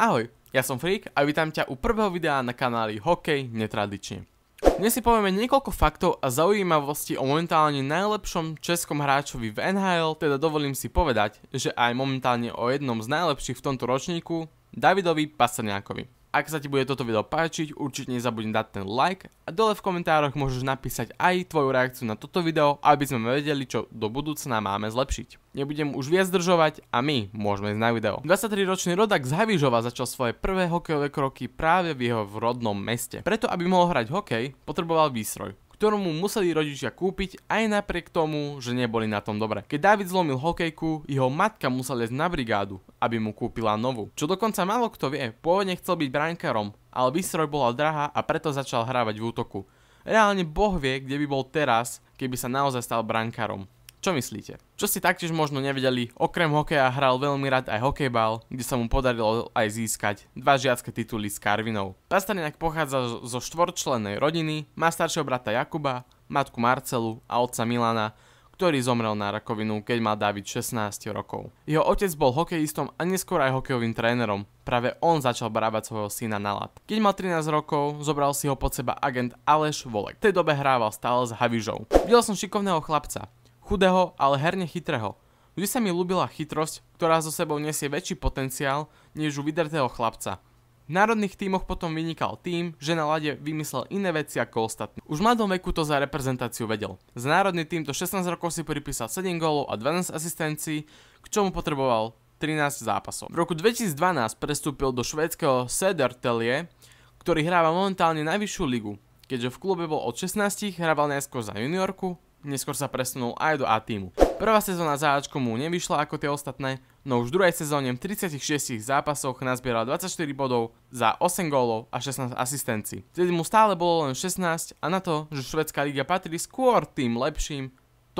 Ahoj, ja som Freak a vítam ťa u prvého videa na kanáli Hokej netradične. Dnes si povieme niekoľko faktov a zaujímavosti o momentálne najlepšom českom hráčovi v NHL, teda dovolím si povedať, že aj momentálne o jednom z najlepších v tomto ročníku, Davidovi Pastrňákovi. Ak sa ti bude toto video páčiť, určite nezabudni dať ten like a dole v komentároch môžeš napísať aj tvoju reakciu na toto video, aby sme vedeli, čo do budúcna máme zlepšiť. Nebudem už viac zdržovať a my môžeme ísť na video. 23-ročný rodak z Havižova začal svoje prvé hokejové kroky práve v jeho rodnom meste. Preto, aby mohol hrať hokej, potreboval výstroj ktorú mu museli rodičia kúpiť aj napriek tomu, že neboli na tom dobre. Keď David zlomil hokejku, jeho matka musela ísť na brigádu, aby mu kúpila novú. Čo dokonca málo kto vie, pôvodne chcel byť bránkarom, ale výstroj bola drahá a preto začal hrávať v útoku. Reálne boh vie, kde by bol teraz, keby sa naozaj stal brankárom. Čo myslíte? Čo ste taktiež možno nevedeli, okrem hokeja hral veľmi rád aj hokejbal, kde sa mu podarilo aj získať dva žiacké tituly s Karvinou. Pastrňák pochádza zo štvorčlennej rodiny, má staršieho brata Jakuba, matku Marcelu a otca Milana, ktorý zomrel na rakovinu, keď mal David 16 rokov. Jeho otec bol hokejistom a neskôr aj hokejovým trénerom. Práve on začal brávať svojho syna na lat. Keď mal 13 rokov, zobral si ho pod seba agent Aleš Volek. V tej dobe hrával stále s Havižou. Videl som šikovného chlapca, chudého, ale herne chytrého. Vždy sa mi ľúbila chytrosť, ktorá so sebou nesie väčší potenciál než u vydrtého chlapca. V národných tímoch potom vynikal tým, že na lade vymyslel iné veci ako ostatní. Už v mladom veku to za reprezentáciu vedel. Za národný tým to 16 rokov si pripísal 7 gólov a 12 asistencií, k čomu potreboval 13 zápasov. V roku 2012 prestúpil do švédskeho Södertälje, ktorý hráva momentálne najvyššiu ligu. Keďže v klube bol od 16, hrával najskôr za juniorku, neskôr sa presunul aj do A týmu. Prvá sezóna za Ačko mu nevyšla ako tie ostatné, no už v druhej sezóne v 36 zápasoch nazbieral 24 bodov za 8 gólov a 16 asistencií. Vtedy mu stále bolo len 16 a na to, že švedská liga patrí skôr tým lepším,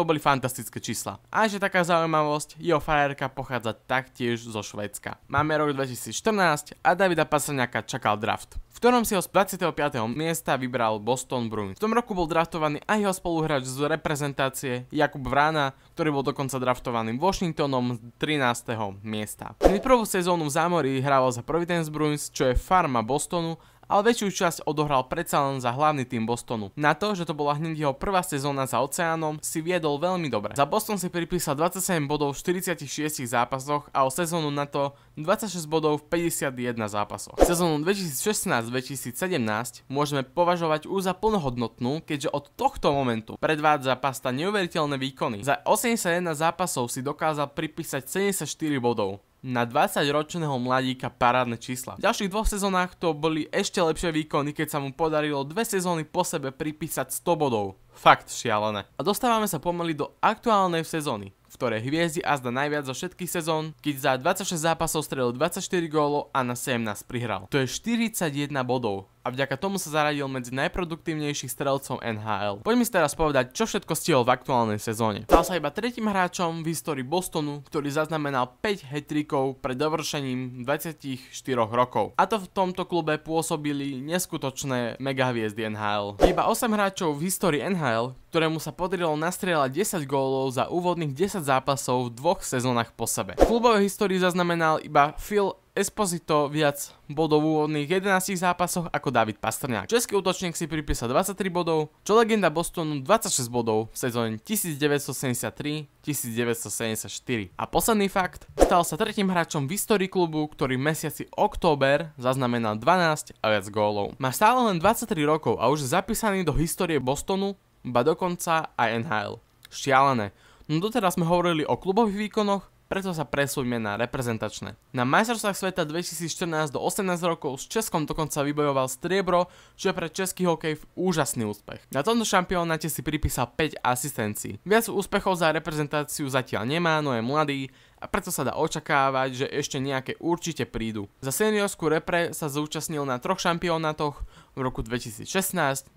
to boli fantastické čísla. A ešte taká zaujímavosť, jeho frajerka pochádza taktiež zo Švedska. Máme rok 2014 a Davida Pastrňáka čakal draft, v ktorom si ho z 25. miesta vybral Boston Bruins. V tom roku bol draftovaný aj jeho spoluhráč z reprezentácie Jakub Vrána, ktorý bol dokonca draftovaný Washingtonom z 13. miesta. Prvú sezónu v zámorí hrával za Providence Bruins, čo je farma Bostonu ale väčšiu časť odohral predsa len za hlavný tým Bostonu. Na to, že to bola hneď jeho prvá sezóna za oceánom, si viedol veľmi dobre. Za Boston si pripísal 27 bodov v 46 zápasoch a o sezónu na to 26 bodov v 51 zápasoch. Sezónu 2016-2017 môžeme považovať už za plnohodnotnú, keďže od tohto momentu predvádza pasta neuveriteľné výkony. Za 81 zápasov si dokázal pripísať 74 bodov na 20-ročného mladíka parádne čísla. V ďalších dvoch sezónach to boli ešte lepšie výkony, keď sa mu podarilo dve sezóny po sebe pripísať 100 bodov. Fakt šialené. A dostávame sa pomaly do aktuálnej sezóny v ktorej hviezdi azda najviac zo všetkých sezón, keď za 26 zápasov strelil 24 gólov a na 17 prihral. To je 41 bodov a vďaka tomu sa zaradil medzi najproduktívnejších strelcov NHL. Poďme si teraz povedať, čo všetko stihol v aktuálnej sezóne. Stal sa iba tretím hráčom v histórii Bostonu, ktorý zaznamenal 5 hetrikov pred dovršením 24 rokov. A to v tomto klube pôsobili neskutočné megahviezdy NHL. Iba 8 hráčov v histórii NHL, ktorému sa podarilo nastrieľať 10 gólov za úvodných 10 zápasov v dvoch sezónach po sebe. V klubovej histórii zaznamenal iba Phil Esposito viac bodov v úvodných 11 zápasoch ako David Pastrňák. Český útočník si pripísal 23 bodov, čo legenda Bostonu 26 bodov v sezóne 1973-1974. A posledný fakt, stal sa tretím hráčom v histórii klubu, ktorý v mesiaci október zaznamenal 12 a viac gólov. Má stále len 23 rokov a už zapísaný do histórie Bostonu, ba dokonca aj NHL. Šialené. No doteraz sme hovorili o klubových výkonoch, preto sa presúďme na reprezentačné. Na majstrovstvách sveta 2014 do 18 rokov s Českom dokonca vybojoval striebro, čo je pre český hokej úžasný úspech. Na tomto šampionáte si pripísal 5 asistencií. Viac úspechov za reprezentáciu zatiaľ nemá, no je mladý a preto sa dá očakávať, že ešte nejaké určite prídu. Za seniorskú repre sa zúčastnil na troch šampionátoch v roku 2016,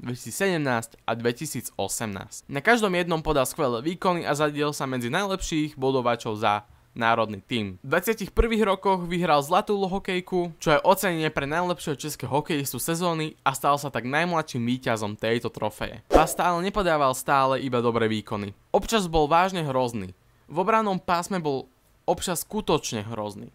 2017 a 2018. Na každom jednom podal skvelé výkony a zadiel sa medzi najlepších bodovačov za národný tým. V 21 rokoch vyhral zlatú hokejku, čo je ocenenie pre najlepšieho českého hokejistu sezóny a stal sa tak najmladším víťazom tejto trofeje. A stále nepodával stále iba dobré výkony. Občas bol vážne hrozný. V obrannom pásme bol občas skutočne hrozný.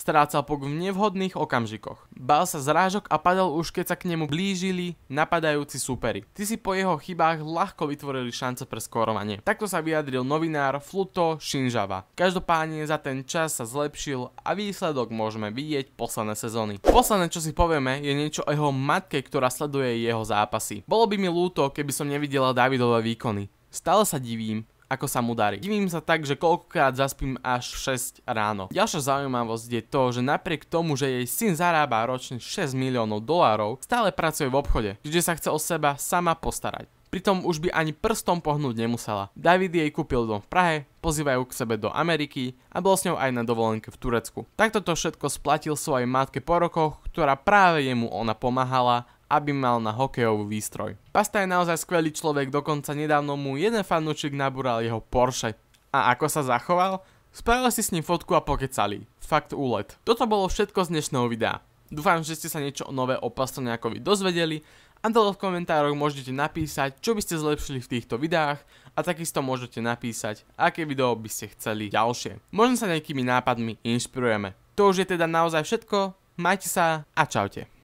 Strácal pok v nevhodných okamžikoch. Bál sa zrážok a padal už keď sa k nemu blížili napadajúci súperi. Ty si po jeho chybách ľahko vytvorili šance pre skórovanie. Takto sa vyjadril novinár Fluto Shinjava. Každopádne za ten čas sa zlepšil a výsledok môžeme vidieť posledné sezóny. Posledné čo si povieme je niečo o jeho matke, ktorá sleduje jeho zápasy. Bolo by mi ľúto, keby som nevidela Davidové výkony. Stále sa divím, ako sa mu darí. Divím sa tak, že koľkokrát zaspím až 6 ráno. Ďalšia zaujímavosť je to, že napriek tomu, že jej syn zarába ročne 6 miliónov dolárov, stále pracuje v obchode, čiže sa chce o seba sama postarať. Pritom už by ani prstom pohnúť nemusela. David jej kúpil dom v Prahe, pozývajú k sebe do Ameriky a bol s ňou aj na dovolenke v Turecku. Takto to všetko splatil svojej matke po rokoch, ktorá práve jemu ona pomáhala aby mal na hokejový výstroj. Pasta je naozaj skvelý človek, dokonca nedávno mu jeden fanúčik nabúral jeho Porsche. A ako sa zachoval? Spravili si s ním fotku a pokecali. Fakt úlet. Toto bolo všetko z dnešného videa. Dúfam, že ste sa niečo nové o Pastrňákovi dozvedeli a dole v komentároch môžete napísať, čo by ste zlepšili v týchto videách a takisto môžete napísať, aké video by ste chceli ďalšie. Možno sa nejakými nápadmi inšpirujeme. To už je teda naozaj všetko, majte sa a čaute.